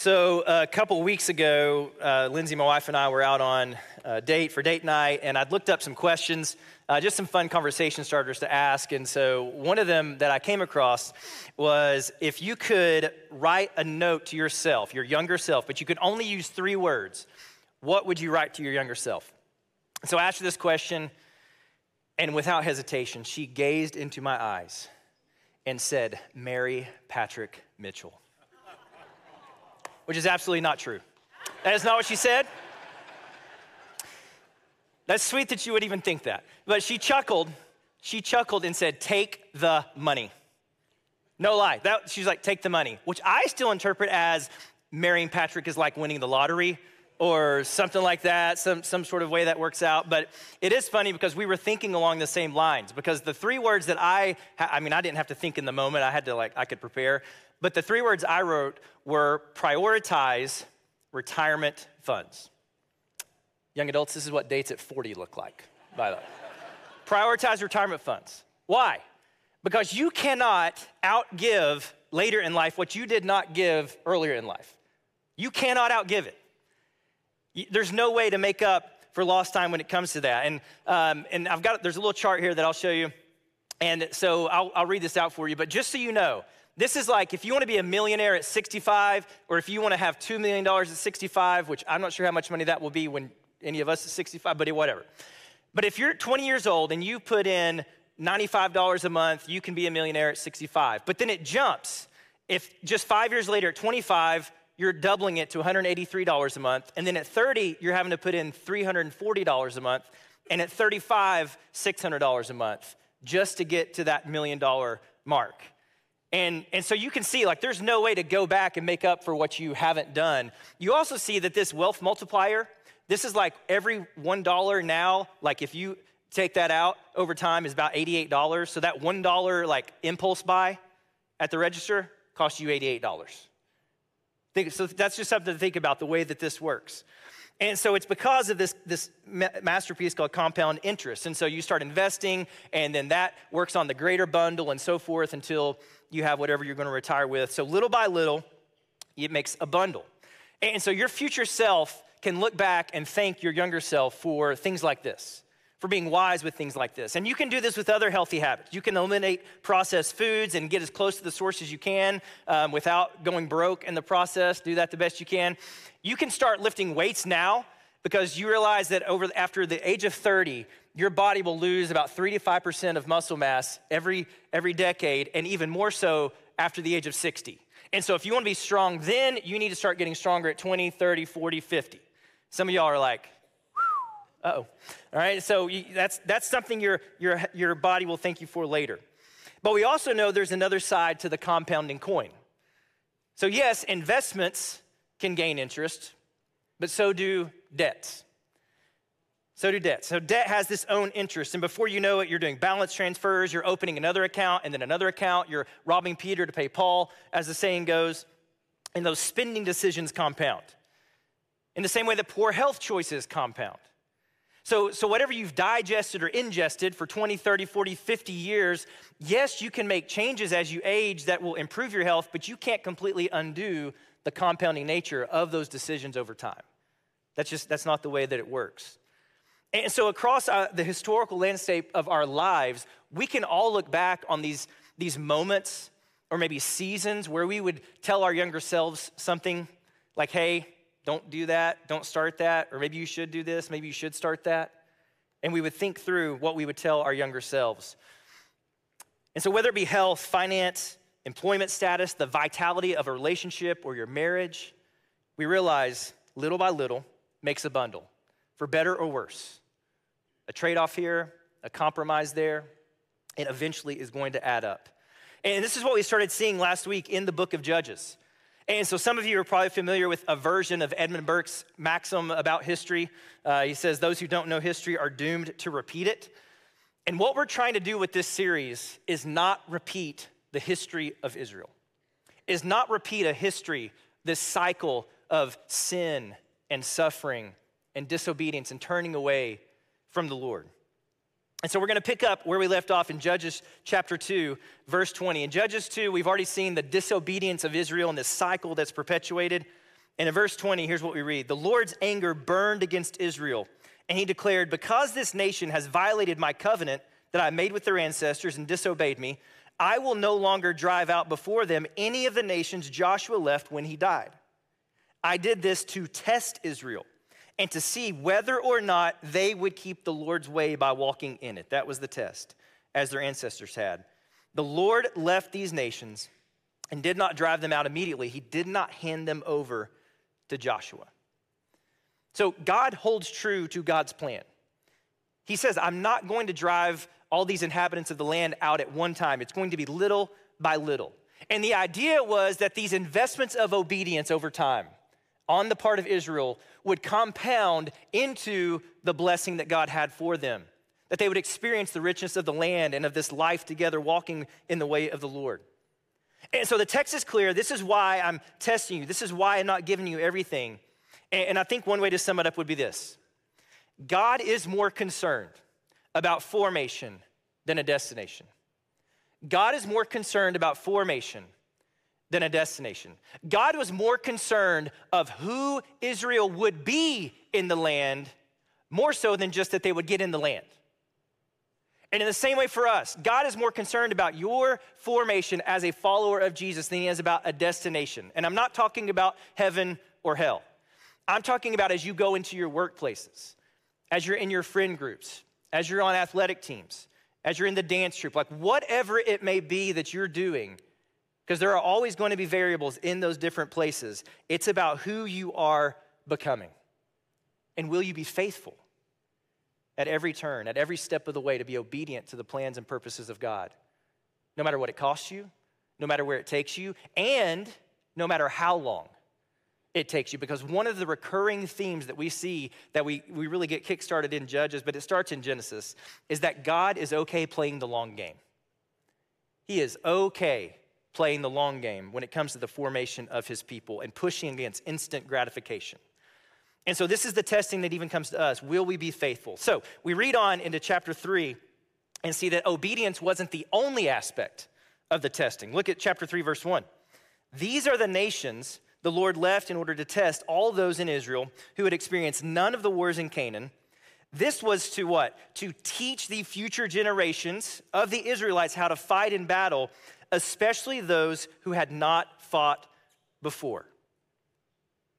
So, a couple weeks ago, uh, Lindsay, my wife, and I were out on a date for date night, and I'd looked up some questions, uh, just some fun conversation starters to ask. And so, one of them that I came across was if you could write a note to yourself, your younger self, but you could only use three words, what would you write to your younger self? So, I asked her this question, and without hesitation, she gazed into my eyes and said, Marry Patrick Mitchell which is absolutely not true. That is not what she said. That's sweet that you would even think that. But she chuckled. She chuckled and said, Take the money. No lie. That, she's like, Take the money, which I still interpret as marrying Patrick is like winning the lottery or something like that, some, some sort of way that works out. But it is funny because we were thinking along the same lines because the three words that I, I mean, I didn't have to think in the moment. I had to like, I could prepare. But the three words I wrote were prioritize retirement funds. Young adults, this is what dates at 40 look like, by the way. prioritize retirement funds. Why? Because you cannot outgive later in life what you did not give earlier in life. You cannot outgive it. There's no way to make up for lost time when it comes to that. And, um, and I've got, there's a little chart here that I'll show you. And so I'll, I'll read this out for you. But just so you know, this is like if you want to be a millionaire at 65, or if you want to have $2 million at 65, which I'm not sure how much money that will be when any of us is 65, but whatever. But if you're 20 years old and you put in $95 a month, you can be a millionaire at 65. But then it jumps. If just five years later at 25, you're doubling it to $183 a month. And then at 30, you're having to put in $340 a month. And at 35, $600 a month just to get to that million dollar mark. And, and so you can see, like, there's no way to go back and make up for what you haven't done. You also see that this wealth multiplier, this is like every $1 now, like, if you take that out over time, is about $88. So that $1 like impulse buy at the register costs you $88. Think, so that's just something to think about the way that this works. And so it's because of this, this masterpiece called compound interest. And so you start investing, and then that works on the greater bundle and so forth until you have whatever you're going to retire with. So little by little, it makes a bundle. And so your future self can look back and thank your younger self for things like this, for being wise with things like this. And you can do this with other healthy habits. You can eliminate processed foods and get as close to the source as you can um, without going broke in the process. Do that the best you can. You can start lifting weights now because you realize that over after the age of 30 your body will lose about 3 to 5% of muscle mass every, every decade, and even more so after the age of 60. And so, if you want to be strong, then you need to start getting stronger at 20, 30, 40, 50. Some of y'all are like, oh. All right, so you, that's, that's something your, your, your body will thank you for later. But we also know there's another side to the compounding coin. So, yes, investments can gain interest, but so do debts. So do debt. So debt has this own interest. And before you know it, you're doing balance transfers, you're opening another account and then another account, you're robbing Peter to pay Paul, as the saying goes. And those spending decisions compound. In the same way that poor health choices compound. So, so whatever you've digested or ingested for 20, 30, 40, 50 years, yes, you can make changes as you age that will improve your health, but you can't completely undo the compounding nature of those decisions over time. That's just, that's not the way that it works. And so, across uh, the historical landscape of our lives, we can all look back on these, these moments or maybe seasons where we would tell our younger selves something like, hey, don't do that, don't start that, or maybe you should do this, maybe you should start that. And we would think through what we would tell our younger selves. And so, whether it be health, finance, employment status, the vitality of a relationship or your marriage, we realize little by little makes a bundle, for better or worse a trade off here, a compromise there, and eventually is going to add up. And this is what we started seeing last week in the book of Judges. And so some of you are probably familiar with a version of Edmund Burke's maxim about history. Uh, he says, Those who don't know history are doomed to repeat it. And what we're trying to do with this series is not repeat the history of Israel, is not repeat a history, this cycle of sin and suffering and disobedience and turning away from the Lord. And so we're going to pick up where we left off in Judges chapter 2, verse 20. In Judges 2, we've already seen the disobedience of Israel and this cycle that's perpetuated. And in verse 20, here's what we read The Lord's anger burned against Israel, and he declared, Because this nation has violated my covenant that I made with their ancestors and disobeyed me, I will no longer drive out before them any of the nations Joshua left when he died. I did this to test Israel and to see whether or not they would keep the Lord's way by walking in it. That was the test, as their ancestors had. The Lord left these nations and did not drive them out immediately. He did not hand them over to Joshua. So God holds true to God's plan. He says, I'm not going to drive all these inhabitants of the land out at one time. It's going to be little by little. And the idea was that these investments of obedience over time on the part of Israel would compound into the blessing that God had for them, that they would experience the richness of the land and of this life together, walking in the way of the Lord. And so the text is clear. This is why I'm testing you. This is why I'm not giving you everything. And I think one way to sum it up would be this God is more concerned about formation than a destination. God is more concerned about formation than a destination. God was more concerned of who Israel would be in the land more so than just that they would get in the land. And in the same way for us, God is more concerned about your formation as a follower of Jesus than he is about a destination. And I'm not talking about heaven or hell. I'm talking about as you go into your workplaces, as you're in your friend groups, as you're on athletic teams, as you're in the dance troupe, like whatever it may be that you're doing, because there are always going to be variables in those different places. It's about who you are becoming. And will you be faithful at every turn, at every step of the way to be obedient to the plans and purposes of God? No matter what it costs you, no matter where it takes you, and no matter how long it takes you because one of the recurring themes that we see that we, we really get kickstarted in Judges, but it starts in Genesis, is that God is okay playing the long game. He is okay playing the long game when it comes to the formation of his people and pushing against instant gratification. And so this is the testing that even comes to us. Will we be faithful? So we read on into chapter three and see that obedience wasn't the only aspect of the testing. Look at chapter three, verse one. These are the nations the Lord left in order to test all those in Israel who had experienced none of the wars in Canaan. This was to what? To teach the future generations of the Israelites how to fight in battle, especially those who had not fought before.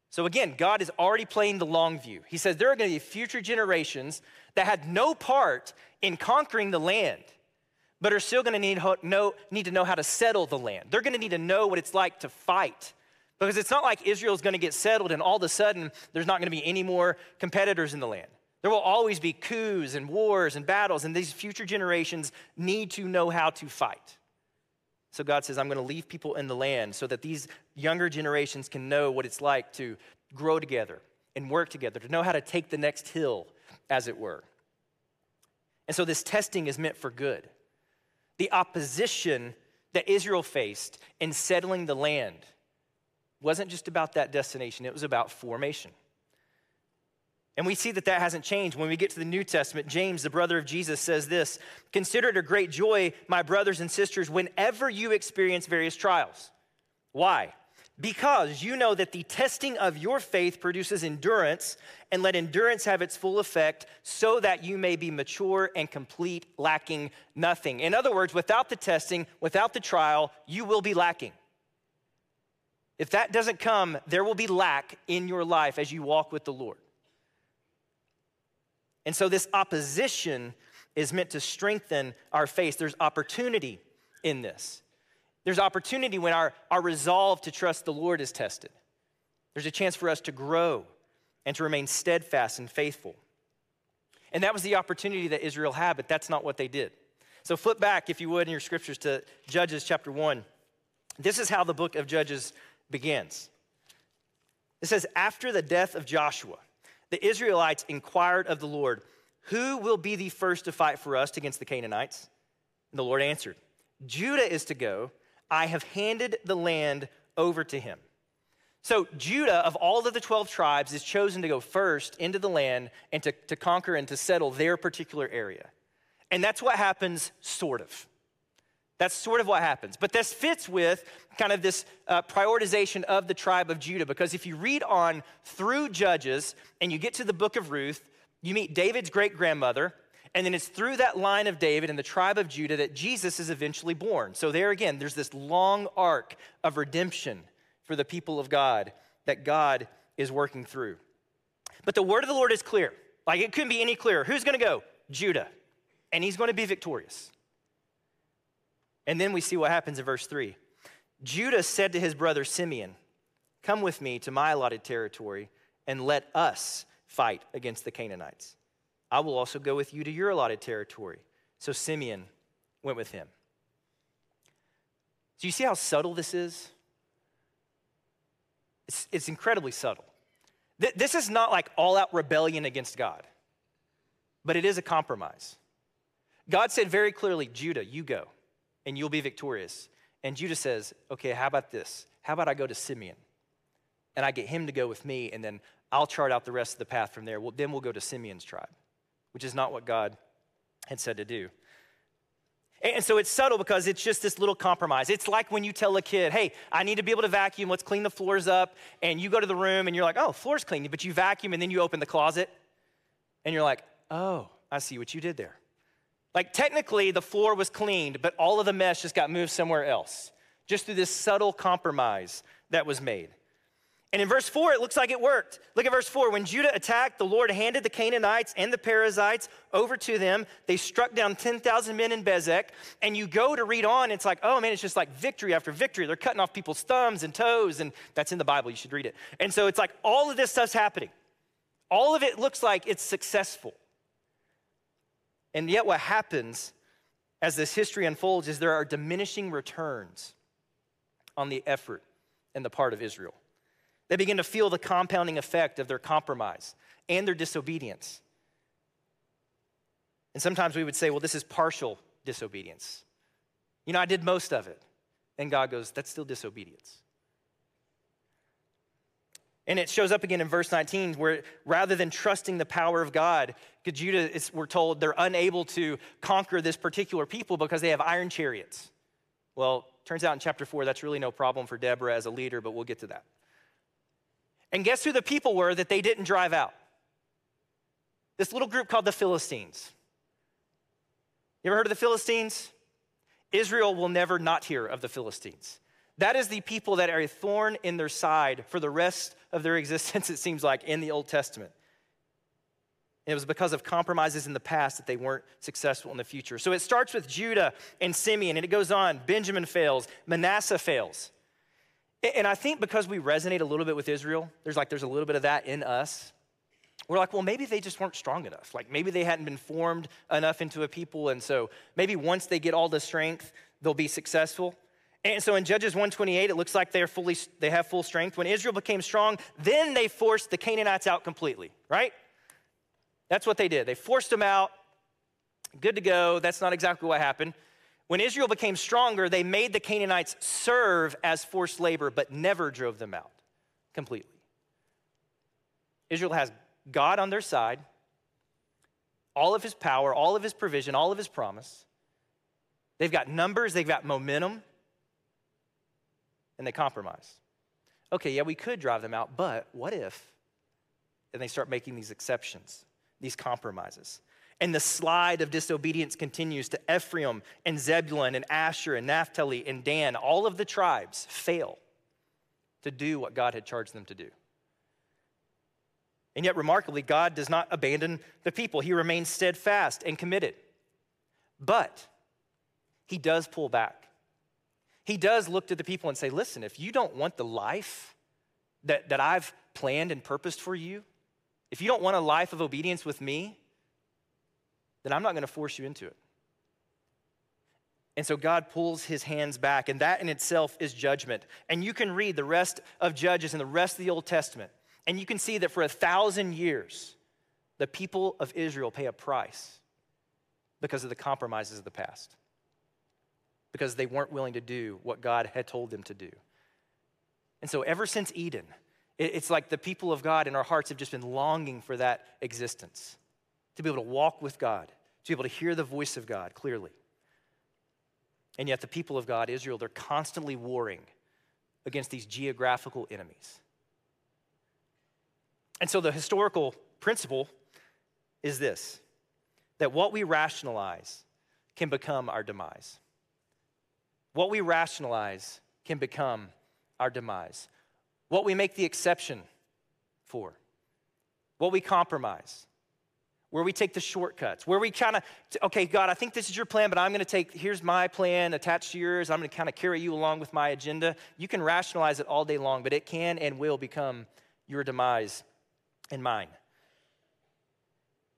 So again, God is already playing the long view. He says there are going to be future generations that had no part in conquering the land, but are still going to need, know, need to know how to settle the land. They're going to need to know what it's like to fight because it's not like Israel is going to get settled and all of a sudden there's not going to be any more competitors in the land. There will always be coups and wars and battles, and these future generations need to know how to fight. So God says, I'm going to leave people in the land so that these younger generations can know what it's like to grow together and work together, to know how to take the next hill, as it were. And so this testing is meant for good. The opposition that Israel faced in settling the land wasn't just about that destination, it was about formation. And we see that that hasn't changed. When we get to the New Testament, James, the brother of Jesus, says this Consider it a great joy, my brothers and sisters, whenever you experience various trials. Why? Because you know that the testing of your faith produces endurance, and let endurance have its full effect, so that you may be mature and complete, lacking nothing. In other words, without the testing, without the trial, you will be lacking. If that doesn't come, there will be lack in your life as you walk with the Lord. And so, this opposition is meant to strengthen our faith. There's opportunity in this. There's opportunity when our, our resolve to trust the Lord is tested. There's a chance for us to grow and to remain steadfast and faithful. And that was the opportunity that Israel had, but that's not what they did. So flip back, if you would, in your scriptures to Judges chapter 1. This is how the book of Judges begins. It says, After the death of Joshua, the Israelites inquired of the Lord, Who will be the first to fight for us against the Canaanites? And the Lord answered, Judah is to go. I have handed the land over to him. So, Judah, of all of the 12 tribes, is chosen to go first into the land and to, to conquer and to settle their particular area. And that's what happens, sort of. That's sort of what happens. But this fits with kind of this uh, prioritization of the tribe of Judah, because if you read on through Judges and you get to the book of Ruth, you meet David's great grandmother, and then it's through that line of David and the tribe of Judah that Jesus is eventually born. So, there again, there's this long arc of redemption for the people of God that God is working through. But the word of the Lord is clear. Like it couldn't be any clearer. Who's going to go? Judah. And he's going to be victorious. And then we see what happens in verse 3. Judah said to his brother Simeon, Come with me to my allotted territory and let us fight against the Canaanites. I will also go with you to your allotted territory. So Simeon went with him. Do you see how subtle this is? It's, it's incredibly subtle. Th- this is not like all out rebellion against God, but it is a compromise. God said very clearly, Judah, you go and you'll be victorious. And Judah says, okay, how about this? How about I go to Simeon and I get him to go with me and then I'll chart out the rest of the path from there. Well, then we'll go to Simeon's tribe, which is not what God had said to do. And so it's subtle because it's just this little compromise. It's like when you tell a kid, hey, I need to be able to vacuum, let's clean the floors up. And you go to the room and you're like, oh, floor's clean. But you vacuum and then you open the closet and you're like, oh, I see what you did there. Like technically the floor was cleaned, but all of the mess just got moved somewhere else, just through this subtle compromise that was made. And in verse 4, it looks like it worked. Look at verse 4. When Judah attacked, the Lord handed the Canaanites and the Perizzites over to them. They struck down 10,000 men in Bezek. And you go to read on, it's like, oh man, it's just like victory after victory. They're cutting off people's thumbs and toes, and that's in the Bible. You should read it. And so it's like all of this stuff's happening. All of it looks like it's successful. And yet, what happens as this history unfolds is there are diminishing returns on the effort and the part of Israel. They begin to feel the compounding effect of their compromise and their disobedience. And sometimes we would say, well, this is partial disobedience. You know, I did most of it. And God goes, that's still disobedience. And it shows up again in verse 19, where rather than trusting the power of God, Judah, is, we're told they're unable to conquer this particular people because they have iron chariots. Well, turns out in chapter 4, that's really no problem for Deborah as a leader, but we'll get to that. And guess who the people were that they didn't drive out? This little group called the Philistines. You ever heard of the Philistines? Israel will never not hear of the Philistines. That is the people that are a thorn in their side for the rest of their existence, it seems like, in the Old Testament. It was because of compromises in the past that they weren't successful in the future. So it starts with Judah and Simeon, and it goes on. Benjamin fails, Manasseh fails. And I think because we resonate a little bit with Israel, there's like there's a little bit of that in us. We're like, well, maybe they just weren't strong enough. Like maybe they hadn't been formed enough into a people, and so maybe once they get all the strength, they'll be successful. And so in Judges 128, it looks like they're fully, they have full strength. When Israel became strong, then they forced the Canaanites out completely, right? That's what they did. They forced them out. Good to go. That's not exactly what happened. When Israel became stronger, they made the Canaanites serve as forced labor, but never drove them out completely. Israel has God on their side, all of his power, all of his provision, all of his promise. They've got numbers, they've got momentum and they compromise. Okay, yeah, we could drive them out, but what if? And they start making these exceptions, these compromises. And the slide of disobedience continues to Ephraim and Zebulun and Asher and Naphtali and Dan. All of the tribes fail to do what God had charged them to do. And yet, remarkably, God does not abandon the people. He remains steadfast and committed. But he does pull back. He does look to the people and say, listen, if you don't want the life that, that I've planned and purposed for you, if you don't want a life of obedience with me, then I'm not going to force you into it. And so God pulls his hands back, and that in itself is judgment. And you can read the rest of Judges and the rest of the Old Testament, and you can see that for a thousand years, the people of Israel pay a price because of the compromises of the past because they weren't willing to do what God had told them to do. And so, ever since Eden, it's like the people of God in our hearts have just been longing for that existence to be able to walk with God, to be able to hear the voice of God clearly. And yet, the people of God, Israel, they're constantly warring against these geographical enemies. And so, the historical principle is this that what we rationalize can become our demise. What we rationalize can become our demise. What we make the exception for, what we compromise, where we take the shortcuts, where we kind of, okay, God, I think this is your plan, but I'm going to take, here's my plan attached to yours. I'm going to kind of carry you along with my agenda. You can rationalize it all day long, but it can and will become your demise and mine.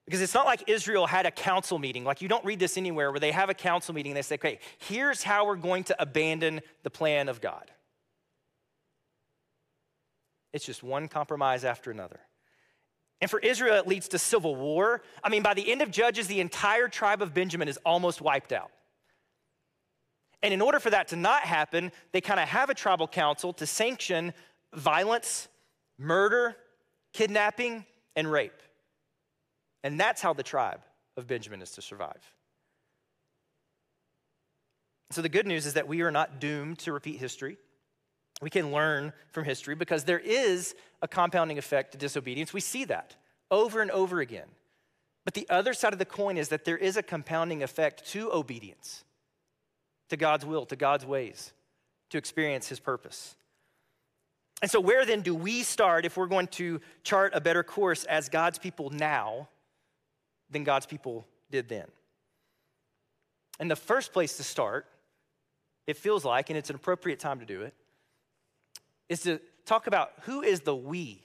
Because it's not like Israel had a council meeting. Like you don't read this anywhere where they have a council meeting and they say, okay, here's how we're going to abandon the plan of God. It's just one compromise after another. And for Israel, it leads to civil war. I mean, by the end of Judges, the entire tribe of Benjamin is almost wiped out. And in order for that to not happen, they kind of have a tribal council to sanction violence, murder, kidnapping, and rape. And that's how the tribe of Benjamin is to survive. So the good news is that we are not doomed to repeat history. We can learn from history because there is a compounding effect to disobedience. We see that over and over again. But the other side of the coin is that there is a compounding effect to obedience, to God's will, to God's ways, to experience His purpose. And so, where then do we start if we're going to chart a better course as God's people now than God's people did then. And the first place to start, it feels like, and it's an appropriate time to do it, is to talk about who is the we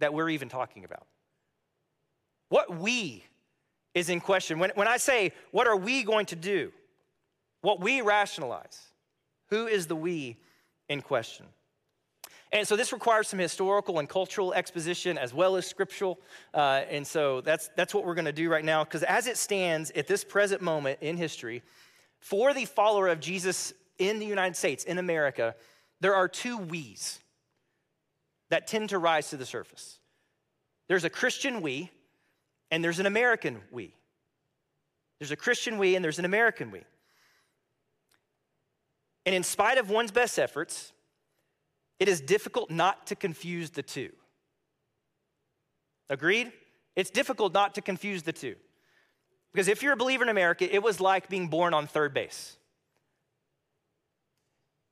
that we're even talking about. What we is in question. When, when I say, what are we going to do? What we rationalize. Who is the we in question? And so this requires some historical and cultural exposition as well as scriptural. Uh, and so that's, that's what we're going to do right now. Because as it stands at this present moment in history, for the follower of Jesus in the United States, in America, there are two we's that tend to rise to the surface. There's a Christian we, and there's an American we. There's a Christian we, and there's an American we. And in spite of one's best efforts, it is difficult not to confuse the two. Agreed? It's difficult not to confuse the two. Because if you're a believer in America, it was like being born on third base.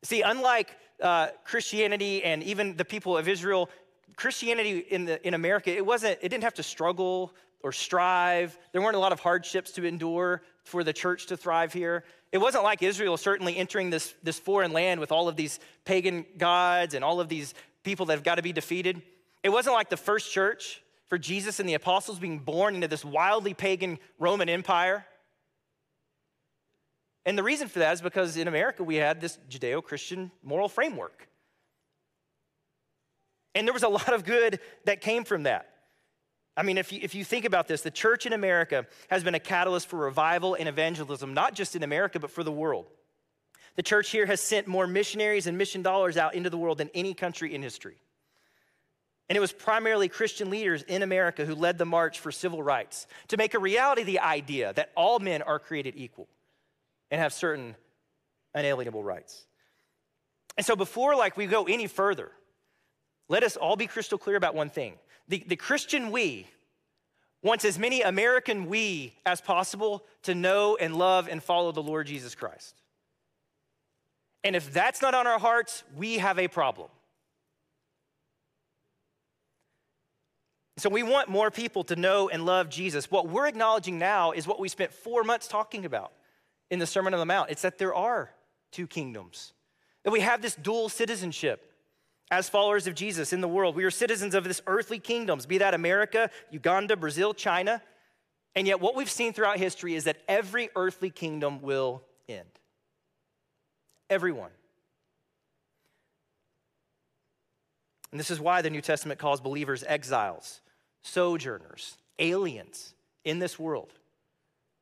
See, unlike uh, Christianity and even the people of Israel, Christianity in, the, in America, it wasn't, it didn't have to struggle or strive. There weren't a lot of hardships to endure for the church to thrive here. It wasn't like Israel certainly entering this, this foreign land with all of these pagan gods and all of these people that have got to be defeated. It wasn't like the first church for Jesus and the apostles being born into this wildly pagan Roman Empire. And the reason for that is because in America we had this Judeo Christian moral framework. And there was a lot of good that came from that. I mean, if you, if you think about this, the church in America has been a catalyst for revival and evangelism, not just in America, but for the world. The church here has sent more missionaries and mission dollars out into the world than any country in history. And it was primarily Christian leaders in America who led the march for civil rights to make a reality the idea that all men are created equal and have certain unalienable rights. And so before like we go any further, let us all be crystal clear about one thing. The, the Christian we wants as many American we as possible to know and love and follow the Lord Jesus Christ. And if that's not on our hearts, we have a problem. So we want more people to know and love Jesus. What we're acknowledging now is what we spent four months talking about in the Sermon on the Mount. It's that there are two kingdoms, that we have this dual citizenship as followers of Jesus in the world. We are citizens of this earthly kingdoms, be that America, Uganda, Brazil, China. And yet, what we've seen throughout history is that every earthly kingdom will end. Everyone. And this is why the New Testament calls believers exiles, sojourners, aliens in this world.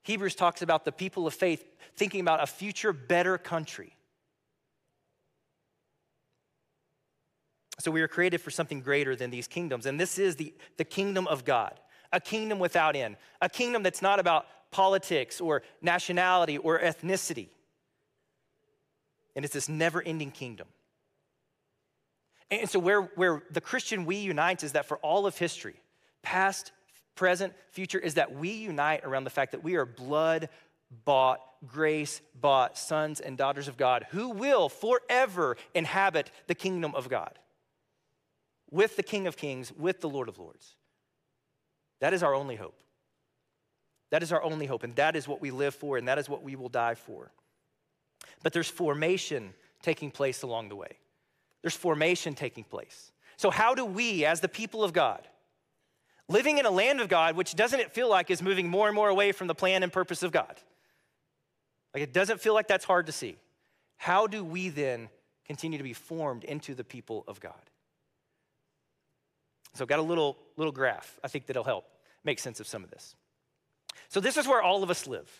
Hebrews talks about the people of faith thinking about a future better country. So we are created for something greater than these kingdoms. And this is the, the kingdom of God, a kingdom without end, a kingdom that's not about politics or nationality or ethnicity. And it's this never ending kingdom. And so, where, where the Christian we unites is that for all of history, past, present, future, is that we unite around the fact that we are blood bought, grace bought sons and daughters of God who will forever inhabit the kingdom of God with the King of Kings, with the Lord of Lords. That is our only hope. That is our only hope, and that is what we live for, and that is what we will die for. But there's formation taking place along the way. There's formation taking place. So, how do we, as the people of God, living in a land of God, which doesn't it feel like is moving more and more away from the plan and purpose of God? Like it doesn't feel like that's hard to see. How do we then continue to be formed into the people of God? So, I've got a little, little graph I think that'll help make sense of some of this. So, this is where all of us live.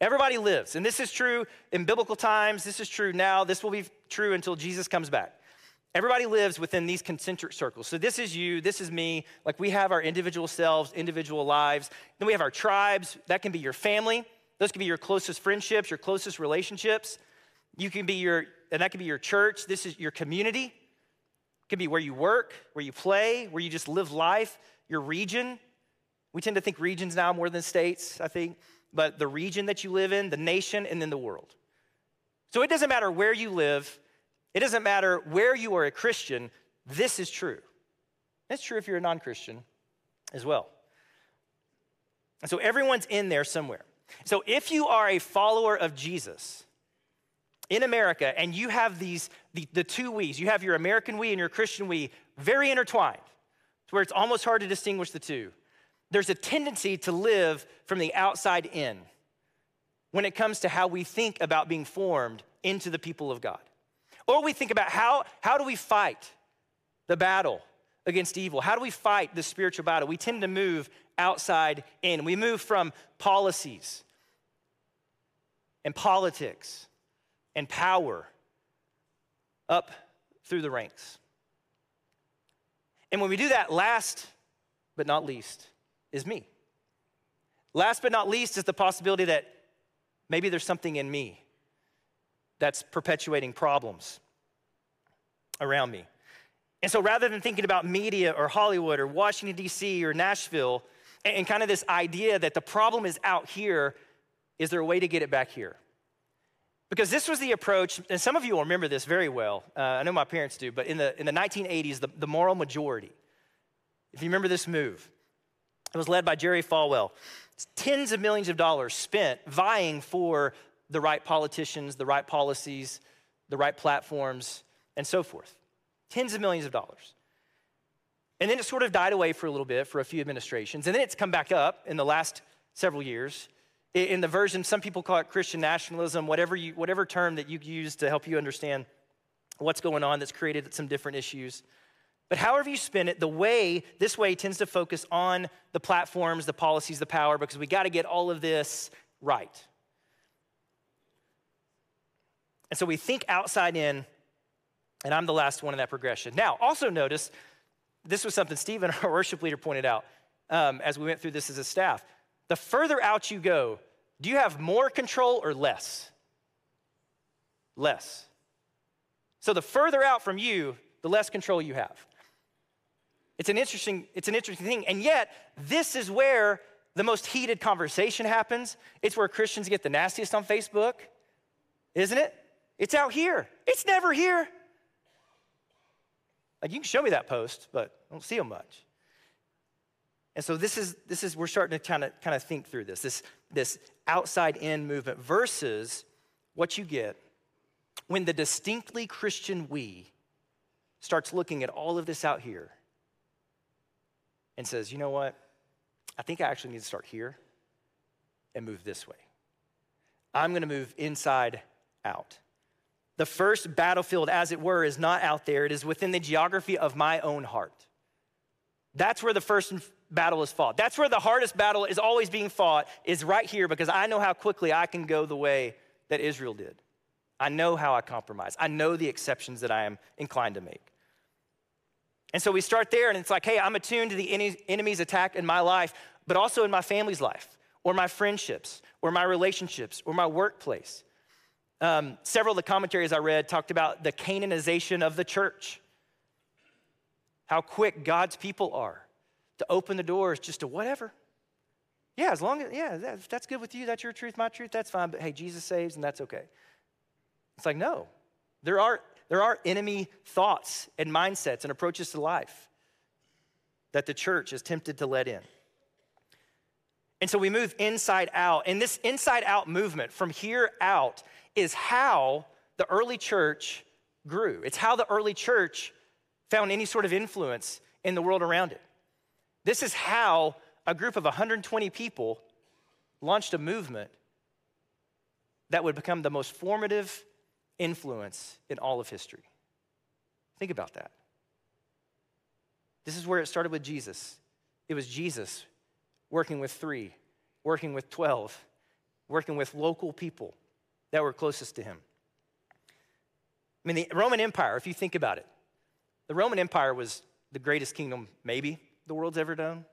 Everybody lives. And this is true in biblical times. This is true now. This will be true until Jesus comes back. Everybody lives within these concentric circles. So this is you, this is me. Like we have our individual selves, individual lives. Then we have our tribes. That can be your family. Those can be your closest friendships, your closest relationships. You can be your, and that can be your church. This is your community. It can be where you work, where you play, where you just live life, your region. We tend to think regions now more than states, I think, but the region that you live in, the nation, and then the world. So it doesn't matter where you live, it doesn't matter where you are a Christian, this is true. It's true if you're a non Christian as well. And so everyone's in there somewhere. So if you are a follower of Jesus in America and you have these, the, the two we's, you have your American we and your Christian we very intertwined, to where it's almost hard to distinguish the two there's a tendency to live from the outside in when it comes to how we think about being formed into the people of God. Or we think about how, how do we fight the battle against evil? How do we fight the spiritual battle? We tend to move outside in. We move from policies and politics and power up through the ranks. And when we do that, last but not least, is me. Last but not least is the possibility that maybe there's something in me that's perpetuating problems around me. And so rather than thinking about media or Hollywood or Washington, D.C. or Nashville, and, kind of this idea that the problem is out here, is there a way to get it back here? Because this was the approach, and some of you will remember this very well. Uh, I know my parents do, but in the, in the 1980s, the, the moral majority, if you remember this move, it was led by Jerry Falwell. Tens of millions of dollars spent vying for the right politicians, the right policies, the right platforms, and so forth. Tens of millions of dollars. And then it sort of died away for a little bit for a few administrations. And then it's come back up in the last several years. In the version, some people call it Christian nationalism, whatever, you, whatever term that you use to help you understand what's going on that's created some different issues. But however you spin it, the way, this way tends to focus on the platforms, the policies, the power, because we got to get all of this right. And so we think outside in, and I'm the last one in that progression. Now, also notice, this was something Stephen, our worship leader, pointed out um, as we went through this as a staff. The further out you go, do you have more control or less? Less. So the further out from you, the less control you have. It's an interesting, it's an interesting thing. And yet, this is where the most heated conversation happens. It's where Christians get the nastiest on Facebook, isn't it? It's out here. It's never here. Like you can show me that post, but I don't see them much. And so this is this is we're starting to kind of kind of think through this this this outside in movement versus what you get when the distinctly Christian we starts looking at all of this out here and says, you know what? I think I actually need to start here and move this way. I'm going to move inside out. The first battlefield, as it were, is not out there, it is within the geography of my own heart. That's where the first battle is fought. That's where the hardest battle is always being fought, is right here because I know how quickly I can go the way that Israel did. I know how I compromise. I know the exceptions that I am inclined to make. And so we start there, and it's like, hey, I'm attuned to the enemy's attack in my life, but also in my family's life, or my friendships, or my relationships, or my workplace. Um, several of the commentaries I read talked about the Canaanization of the church. How quick God's people are to open the doors just to whatever. Yeah, as long as, yeah, that, that's good with you, that's your truth, my truth, that's fine, but hey, Jesus saves and that's okay. It's like, no. There are, there are enemy thoughts and mindsets and approaches to life that the church is tempted to let in. And so we move inside out. And this inside out movement from here out is how the early church grew. It's how the early church found any sort of influence in the world around it. This is how a group of 120 people launched a movement that would become the most formative influence in all of history. Think about that. This is where it started with Jesus. It was Jesus working with three, working with 12, working with local people that were closest to him. I mean, the Roman Empire, if you think about it, the Roman Empire was the greatest kingdom, maybe, the world's ever known.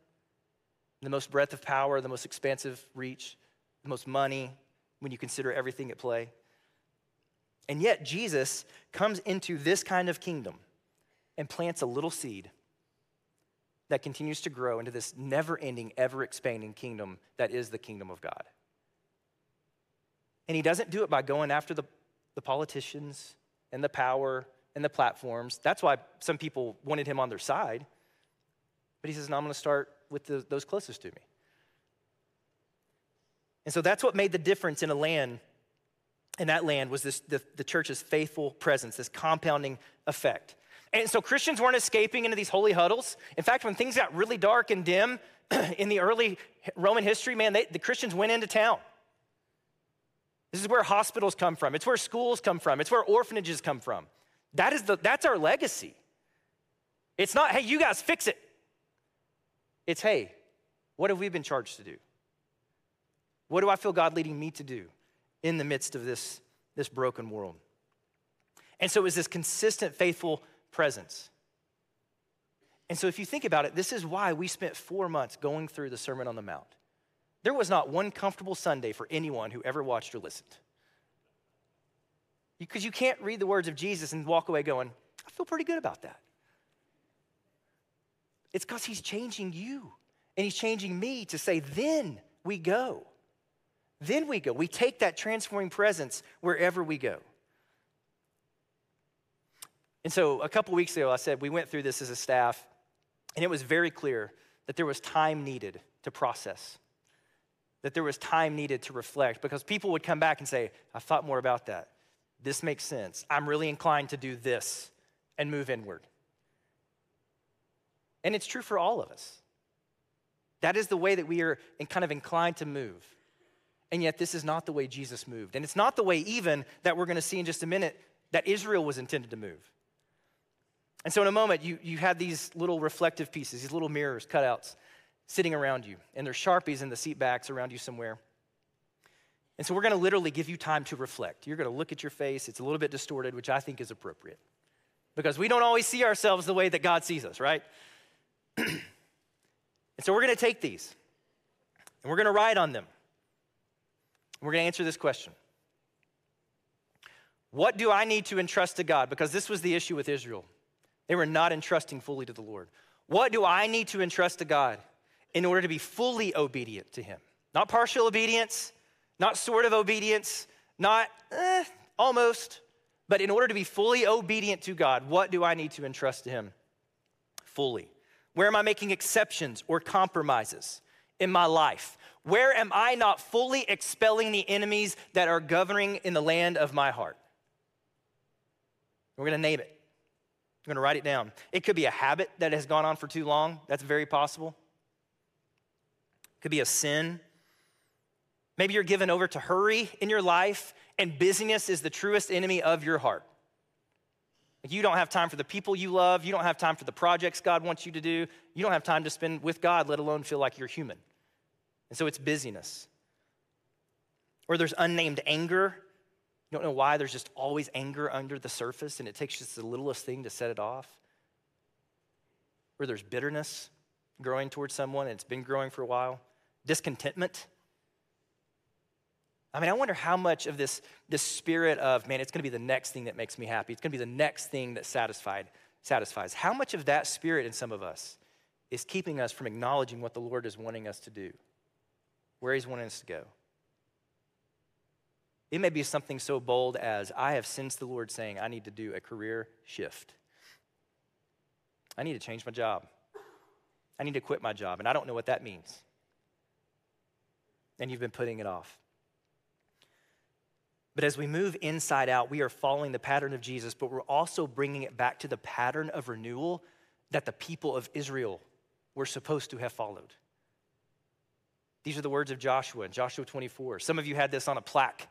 The most breadth of power, the most expansive reach, the most money when you consider everything at play. And yet, Jesus comes into this kind of kingdom and plants a little seed that continues to grow into this never ending, ever expanding kingdom that is the kingdom of God. And he doesn't do it by going after the, the politicians and the power and the platforms. That's why some people wanted him on their side. But he says, No, I'm going to start with the, those closest to me. And so that's what made the difference in a land. In that land was this the, the church's faithful presence, this compounding effect. And so Christians weren't escaping into these holy huddles. In fact, when things got really dark and dim in the early Roman history, man, they, the Christians went into town. This is where hospitals come from. It's where schools come from. It's where orphanages come from. That is the, that's our legacy. It's not, hey, you guys fix it. It's, hey, what have we been charged to do? What do I feel God leading me to do in the midst of this, this broken world? And so it was this consistent, faithful presence. And so, if you think about it, this is why we spent four months going through the Sermon on the Mount. There was not one comfortable Sunday for anyone who ever watched or listened. Because you can't read the words of Jesus and walk away going, I feel pretty good about that. It's because he's changing you and he's changing me to say, then we go. Then we go. We take that transforming presence wherever we go. And so a couple weeks ago, I said we went through this as a staff, and it was very clear that there was time needed to process, that there was time needed to reflect, because people would come back and say, I thought more about that. This makes sense. I'm really inclined to do this and move inward. And it's true for all of us. That is the way that we are kind of inclined to move. And yet, this is not the way Jesus moved. And it's not the way, even, that we're going to see in just a minute, that Israel was intended to move. And so, in a moment, you, you have these little reflective pieces, these little mirrors, cutouts, sitting around you, and there's sharpies in the seat backs around you somewhere. And so, we're going to literally give you time to reflect. You're going to look at your face, it's a little bit distorted, which I think is appropriate because we don't always see ourselves the way that God sees us, right? and so, we're going to take these and we're going to write on them. We're going to answer this question. What do I need to entrust to God? Because this was the issue with Israel. They were not entrusting fully to the Lord. What do I need to entrust to God in order to be fully obedient to Him? Not partial obedience, not sort of obedience, not eh, almost, but in order to be fully obedient to God, what do I need to entrust to Him fully? Where am I making exceptions or compromises in my life? Where am I not fully expelling the enemies that are governing in the land of my heart? We're gonna name it. I'm to write it down. It could be a habit that has gone on for too long. That's very possible. Could be a sin. Maybe you're given over to hurry in your life, and busyness is the truest enemy of your heart. You don't have time for the people you love. You don't have time for the projects God wants you to do. You don't have time to spend with God, let alone feel like you're human. And so it's busyness. Or there's unnamed anger you don't know why there's just always anger under the surface and it takes just the littlest thing to set it off. Or there's bitterness growing towards someone and it's been growing for a while, discontentment. I mean, I wonder how much of this, this spirit of, man, it's going to be the next thing that makes me happy. It's going to be the next thing that satisfied, satisfies. How much of that spirit in some of us is keeping us from acknowledging what the Lord is wanting us to do, where He's wanting us to go? It may be something so bold as I have sensed the Lord saying, I need to do a career shift. I need to change my job. I need to quit my job, and I don't know what that means. And you've been putting it off. But as we move inside out, we are following the pattern of Jesus, but we're also bringing it back to the pattern of renewal that the people of Israel were supposed to have followed. These are the words of Joshua in Joshua 24. Some of you had this on a plaque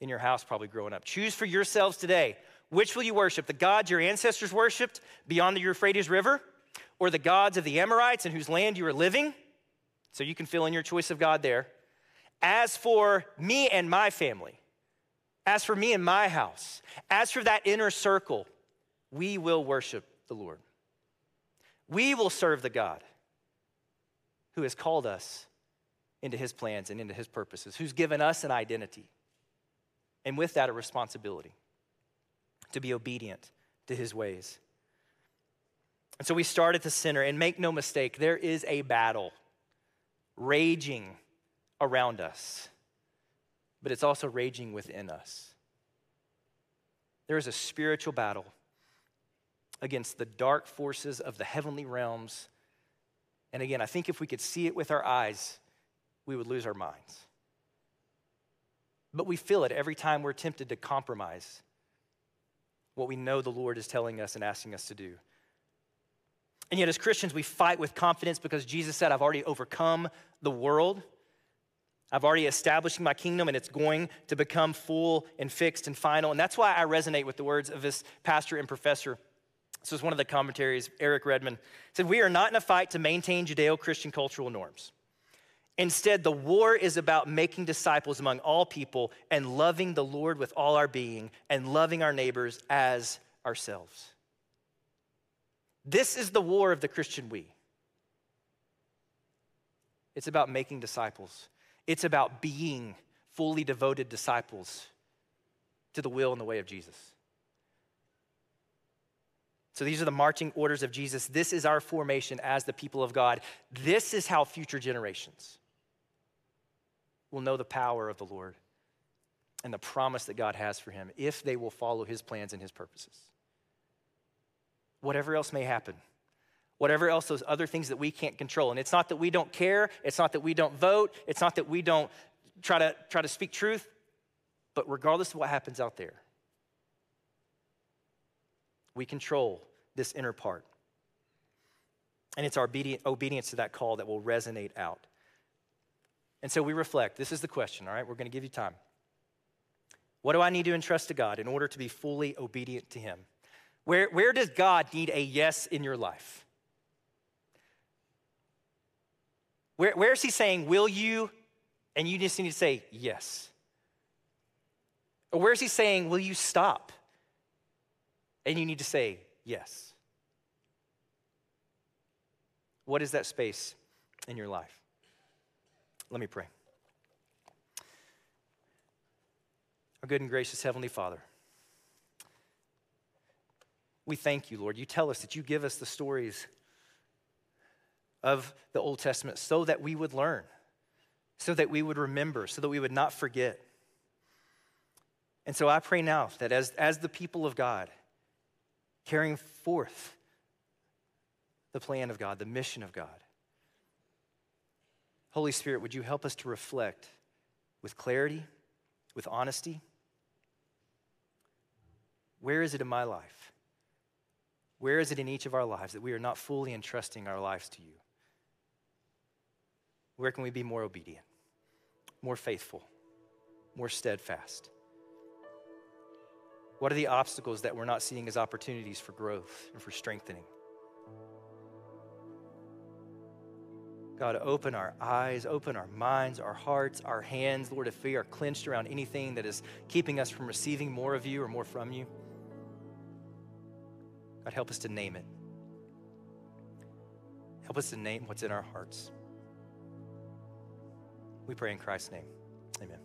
in your house probably growing up. Choose for yourselves today which will you worship? The gods your ancestors worshiped beyond the Euphrates River, or the gods of the Amorites in whose land you are living? So you can fill in your choice of God there. As for me and my family, as for me and my house, as for that inner circle, we will worship the Lord. We will serve the God who has called us into his plans and into his purposes, who's given us an identity, and with that, a responsibility to be obedient to his ways. And so we start at the center, and make no mistake, there is a battle raging around us but it's also raging within us. There is a spiritual battle against the dark forces of the heavenly realms. And again, I think if we could see it with our eyes, we would lose our minds. But we feel it every time we're tempted to compromise what we know the Lord is telling us and asking us to do. And yet, as Christians, we fight with confidence because Jesus said, I've already overcome the world. I've already established my kingdom and it's going to become full and fixed and final. And that's why I resonate with the words of this pastor and professor. This is one of the commentaries, Eric Redmond said, We are not in a fight to maintain Judeo Christian cultural norms. Instead, the war is about making disciples among all people and loving the Lord with all our being and loving our neighbors as ourselves. This is the war of the Christian we. It's about making disciples. It's about being fully devoted disciples to the will and the way of Jesus. So these are the marching orders of Jesus. This is our formation as the people of God. This is how future generations will know the power of the Lord and the promise that God has for him if they will follow his plans and his purposes. Whatever else may happen, whatever else those other things that we can't control. And it's not that we don't care, it's not that we don't vote, it's not that we don't try to try to speak truth, but regardless of what happens out there, we control this inner part. And it's our obedience to that call that will resonate out. And so we reflect. This is the question, all right? We're going to give you time. What do I need to entrust to God in order to be fully obedient to Him? Where, where does God need a yes in your life? Where, where is he saying, Will you? And you just need to say, Yes. Or where is he saying, Will you stop? And you need to say, Yes. What is that space in your life? Let me pray. Our good and gracious Heavenly Father, we thank you, Lord. You tell us that you give us the stories of the Old Testament so that we would learn, so that we would remember, so that we would not forget. And so I pray now that as, as the people of God, carrying forth the plan of God, the mission of God, Holy Spirit, would you help us to reflect with clarity, with honesty? Where is it in my life? Where is it in each of our lives that we are not fully entrusting our lives to you? Where can we be more obedient, more faithful, more steadfast? What are the obstacles that we're not seeing as opportunities for growth and for strengthening? God, open our eyes, open our minds, our hearts, our hands. Lord, if we are clenched around anything that is keeping us from receiving more of you or more from you, God, help us to name it. Help us to name what's in our hearts. We pray in Christ's name. Amen.